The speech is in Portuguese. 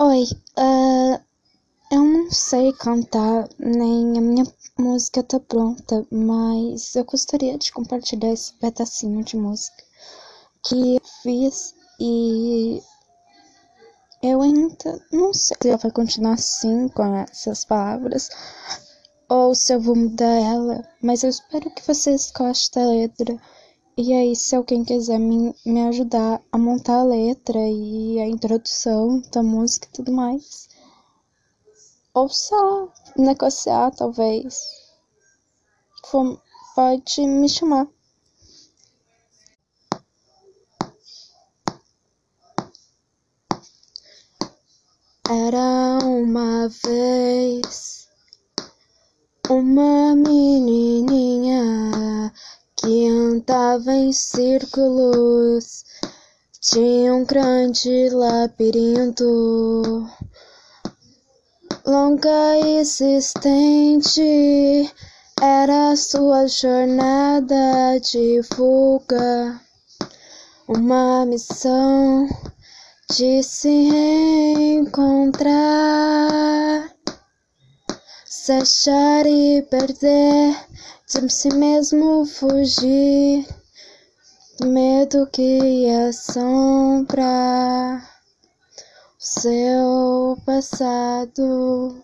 Oi, uh, eu não sei cantar, nem a minha música tá pronta, mas eu gostaria de compartilhar esse pedacinho de música que eu fiz e eu ainda não sei se ela vai continuar assim com essas palavras ou se eu vou mudar ela, mas eu espero que vocês gostem da letra. E aí, se alguém quiser me, me ajudar a montar a letra e a introdução da música e tudo mais, ou só negociar, talvez, pode me chamar. Era uma vez uma menininha que andava em círculos de um grande labirinto. Longa e existente era sua jornada de fuga, uma missão de se reencontrar, se achar e perder de si mesmo fugir do medo que assombra o seu passado.